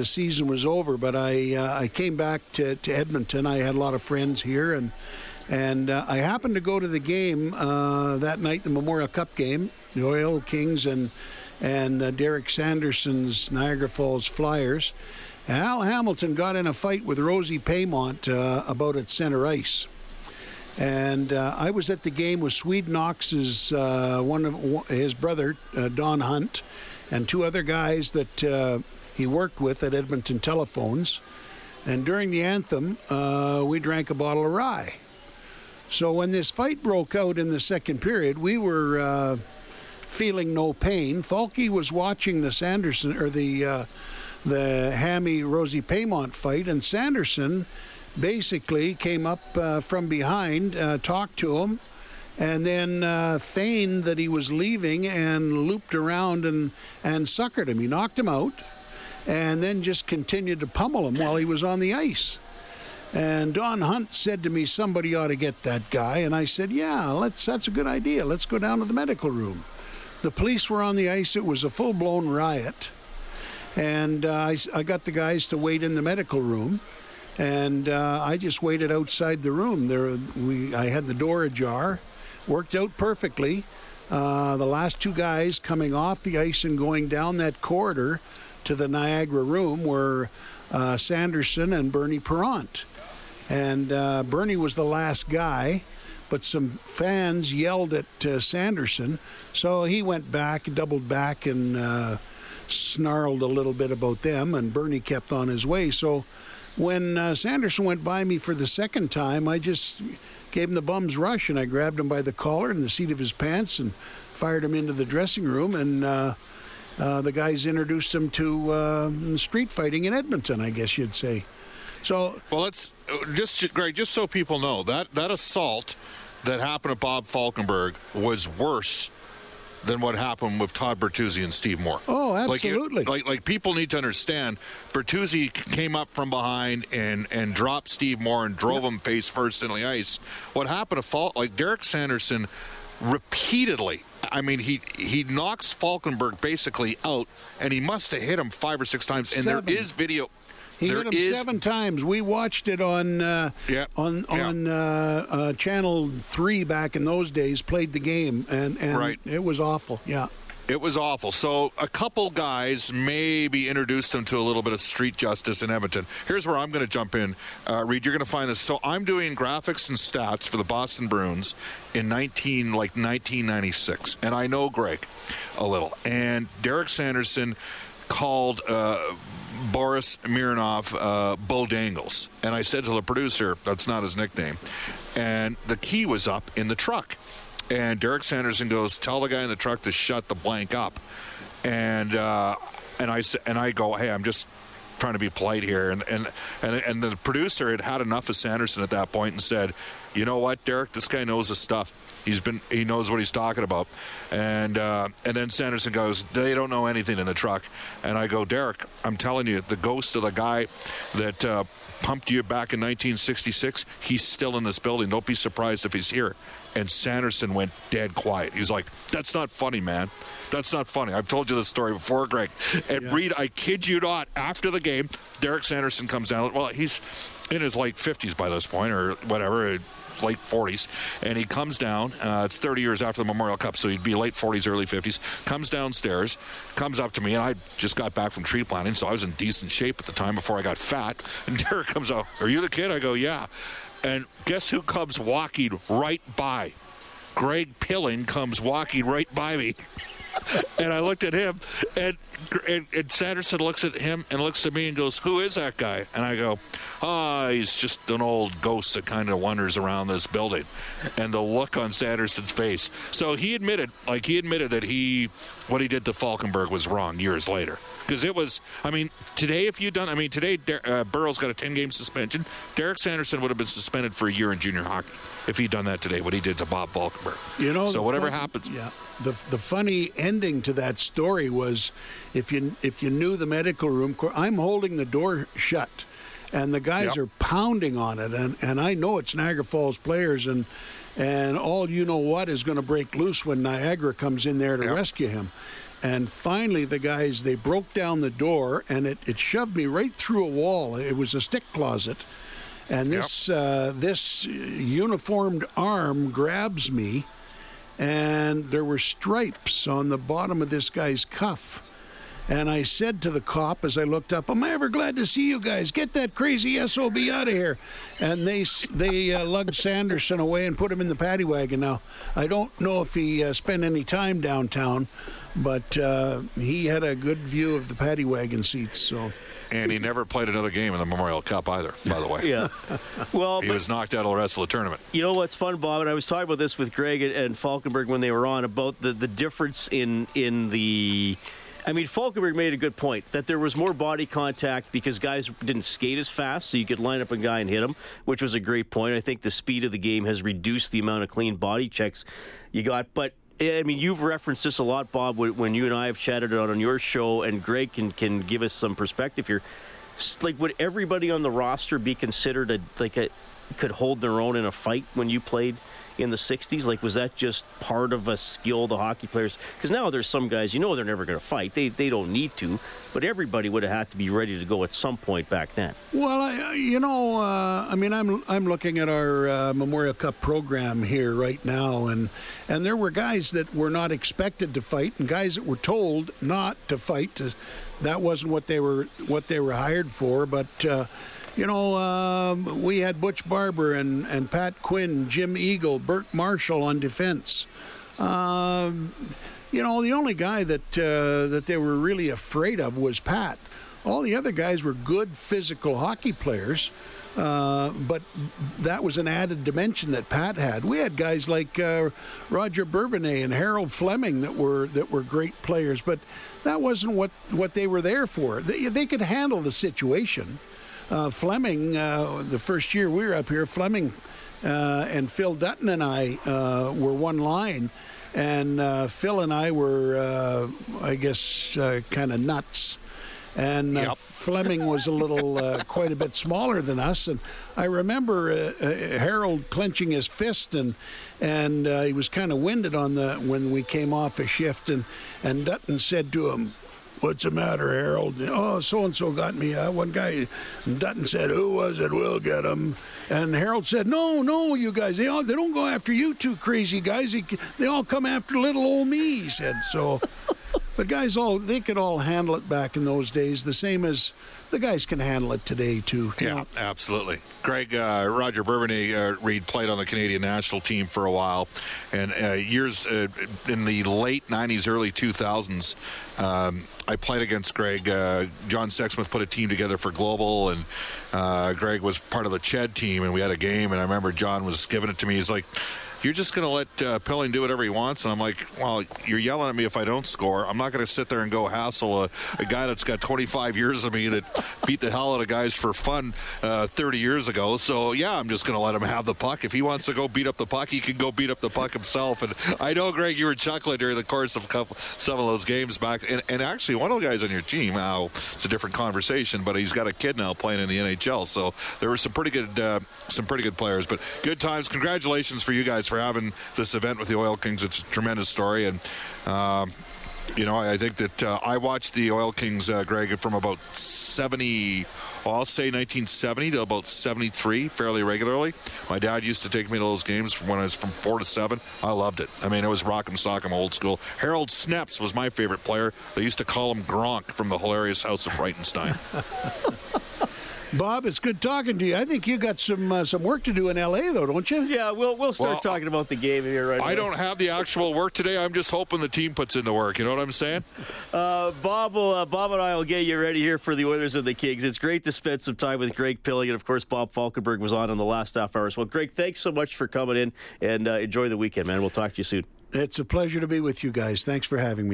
the season was over, but I uh, I came back to, to Edmonton. I had a lot of friends here, and and uh, I happened to go to the game uh, that night, the Memorial Cup game, the Oil Kings and and uh, Derek Sanderson's Niagara Falls Flyers. Al Hamilton got in a fight with Rosie Paiement uh, about at center ice. And uh, I was at the game with Swede Knox's one of his brother Don Hunt, and two other guys that he worked with at Edmonton Telephones. And during the anthem, uh, we drank a bottle of rye. So when this fight broke out in the second period, we were uh, feeling no pain. Falky was watching the Sanderson or the the Hammy Rosie Paiement fight, and Sanderson basically came up uh, from behind, uh, talked to him, and then uh, feigned that he was leaving and looped around and, and suckered him. He knocked him out and then just continued to pummel him while he was on the ice. And Don Hunt said to me, "Somebody ought to get that guy." And I said, "Yeah, let's. That's a good idea. Let's go down to the medical room." The police were on the ice. It was a full-blown riot, and uh, I, I got the guys to wait in the medical room and uh, I just waited outside the room. There, we I had the door ajar, worked out perfectly. Uh, the last two guys coming off the ice and going down that corridor to the Niagara room were uh, Sanderson and Bernie Parent. And uh, Bernie was the last guy, but some fans yelled at uh, Sanderson, so he went back, doubled back, and uh, snarled a little bit about them, and Bernie kept on his way. So when uh, Sanderson went by me for the second time, I just gave him the bum's rush and I grabbed him by the collar and the seat of his pants and fired him into the dressing room. And uh, uh, the guys introduced him to uh, street fighting in Edmonton, I guess you'd say. So, well, let's just Greg, just so people know that that assault that happened to Bob Falkenberg was worse than what happened with Todd Bertuzzi and Steve Moore. Oh, absolutely. Like, like, like people need to understand, Bertuzzi came up from behind and and dropped Steve Moore and drove him face first in the ice. What happened to Fault? Like Derek Sanderson, repeatedly. I mean, he he knocks Falkenberg basically out, and he must have hit him five or six times. And Seven. there is video. He there hit him is, seven times. We watched it on uh, yeah, on yeah. on uh, uh, Channel Three back in those days. Played the game, and and right. it was awful. Yeah. It was awful. So a couple guys maybe introduced him to a little bit of street justice in Edmonton. Here's where I'm going to jump in, uh, Reed. You're going to find this. So I'm doing graphics and stats for the Boston Bruins in 19 like 1996, and I know Greg a little. And Derek Sanderson called uh, Boris Mironov uh, Bo Dangles. And I said to the producer, that's not his nickname. And the key was up in the truck. And Derek Sanderson goes, tell the guy in the truck to shut the blank up. And uh, and I and I go, hey, I'm just trying to be polite here. And and and, and the producer had had enough of Sanderson at that point and said, you know what, Derek, this guy knows his stuff. He's been he knows what he's talking about. And uh, and then Sanderson goes, they don't know anything in the truck. And I go, Derek, I'm telling you, the ghost of the guy that uh, pumped you back in 1966, he's still in this building. Don't be surprised if he's here. And Sanderson went dead quiet. He's like, that's not funny, man. That's not funny. I've told you this story before, Greg. And yeah. Reed, I kid you not, after the game, Derek Sanderson comes down. Well, he's in his late 50s by this point, or whatever, late 40s, and he comes down. Uh, it's 30 years after the Memorial Cup, so he'd be late 40s, early 50s. Comes downstairs, comes up to me, and I just got back from tree planting, so I was in decent shape at the time before I got fat. And Derek comes out, "Are you the kid?" I go, "Yeah." And guess who comes walking right by? Greg Pilling comes walking right by me. and I looked at him, and, and, and Sanderson looks at him and looks at me and goes, "Who is that guy?" And I go, "Ah, oh, he's just an old ghost that kind of wanders around this building." And the look on Sanderson's face. So he admitted, like he admitted that he, what he did to Falkenberg was wrong years later. Because it was, I mean, today if you'd done, I mean, today uh, Burrow's got a 10 game suspension. Derek Sanderson would have been suspended for a year in junior hockey if he'd done that today, what he did to Bob Falkenberg. You know, so whatever fun, happens. Yeah. The, the funny ending to that story was if you if you knew the medical room, I'm holding the door shut, and the guys yep. are pounding on it, and, and I know it's Niagara Falls players, and and all you know what is going to break loose when Niagara comes in there to yep. rescue him. and finally the guys they broke down the door and it, it shoved me right through a wall. It was a stick closet, and this uh, this uniformed arm grabs me, and there were stripes on the bottom of this guy's cuff. And I said to the cop as I looked up, "Am I ever glad to see you guys? Get that crazy sob out of here!" And they they uh, lugged Sanderson away and put him in the paddy wagon. Now I don't know if he uh, spent any time downtown, but uh, he had a good view of the paddy wagon seats. So. And he never played another game in the Memorial Cup either, by the way. yeah. Well, he but- was knocked out of the rest of the tournament. You know what's fun, Bob? And I was talking about this with Greg and, and Falkenberg when they were on about the, the difference in in the. I mean, Falkenberg made a good point that there was more body contact because guys didn't skate as fast, so you could line up a guy and hit him, which was a great point. I think the speed of the game has reduced the amount of clean body checks you got. But I mean, you've referenced this a lot, Bob, when you and I have chatted on on your show, and Greg can can give us some perspective here. Like, would everybody on the roster be considered a like a could hold their own in a fight when you played in the 60s? Like, was that just part of a skill the hockey players? Because now there's some guys, you know, they're never going to fight. They, they don't need to, but everybody would have had to be ready to go at some point back then. Well, I, you know, uh, I mean, I'm I'm looking at our uh, Memorial Cup program here right now, and and there were guys that were not expected to fight, and guys that were told not to fight. Uh, that wasn't what they were what they were hired for, but. Uh, you know, um, we had Butch Barber and, and Pat Quinn, Jim Eagle, Bert Marshall on defense. Um, you know, the only guy that uh, that they were really afraid of was Pat. All the other guys were good physical hockey players, uh, but that was an added dimension that Pat had. We had guys like uh, Roger Bourbonnais and Harold Fleming that were that were great players, but that wasn't what, what they were there for. They, they could handle the situation. Uh, Fleming, uh, the first year we were up here, Fleming uh, and Phil Dutton and I uh, were one line, and uh, Phil and I were, uh, I guess, uh, kind of nuts. And uh, Yep. Fleming was a little, uh, quite a bit smaller than us. And I remember uh, uh, Harold clenching his fist, and and uh, he was kind of winded on the when we came off a shift, and and Dutton said to him, What's the matter, Harold? Oh, so and so got me. Uh, one guy, Dutton said, "Who was it? We'll get him." And Harold said, "No, no, you guys. They all they don't go after you two crazy guys. They, they all come after little old me." He said so. But guys, all they could all handle it back in those days, the same as the guys can handle it today too. you Yeah, absolutely. Greg, uh, Roger Bourbonnais, uh, Reed played on the Canadian national team for a while, and uh, years uh, in the late '90s, early 2000s. Um, I played against Greg. Uh, John Sexsmith put a team together for Global, and uh, Greg was part of the Ched team, and we had a game. And I remember John was giving it to me. He's like, "You're just going to let uh, Pilling do whatever he wants?" And I'm like, "Well, you're yelling at me if I don't score. I'm not going to sit there and go hassle a, a guy that's got 25 years of me that beat the hell out of guys for fun uh, 30 years ago. So yeah, I'm just going to let him have the puck. If he wants to go beat up the puck, he can go beat up the puck himself. And I know, Greg, you were chuckling during the course of couple, some of those games back. And, and actually, one of the guys on your team now, it's a different conversation, but he's got a kid now playing in the NHL. So there were some pretty good, uh, some pretty good players. But good times. Congratulations for you guys for having this event with the Oil Kings. It's a tremendous story and. Um, you know, I think that uh, I watched the Oil Kings, uh, Greg, from about 70, well, I'll say 1970 to about 73 fairly regularly. My dad used to take me to those games from when I was from 4 to 7. I loved it. I mean, it was rock and sock 'em old school. Harold Snepsts was my favorite player. They used to call him Gronk from the hilarious House of Frightenstein. Bob, it's good talking to you. I think you got some uh, some work to do in L.A. though, don't you? Yeah, we'll we'll start Well, talking about the game here right now. I away. don't have the actual work today. I'm just hoping the team puts in the work. You know what I'm saying? Uh, Bob will uh, Bob and I will get you ready here for the Oilers and the Kings. It's great to spend some time with Greg Pilling, and of course Bob Falkenberg was on in the last half hour. as well. Greg, thanks so much for coming in, and uh, enjoy the weekend, man. We'll talk to you soon. It's a pleasure to be with you guys. Thanks for having me.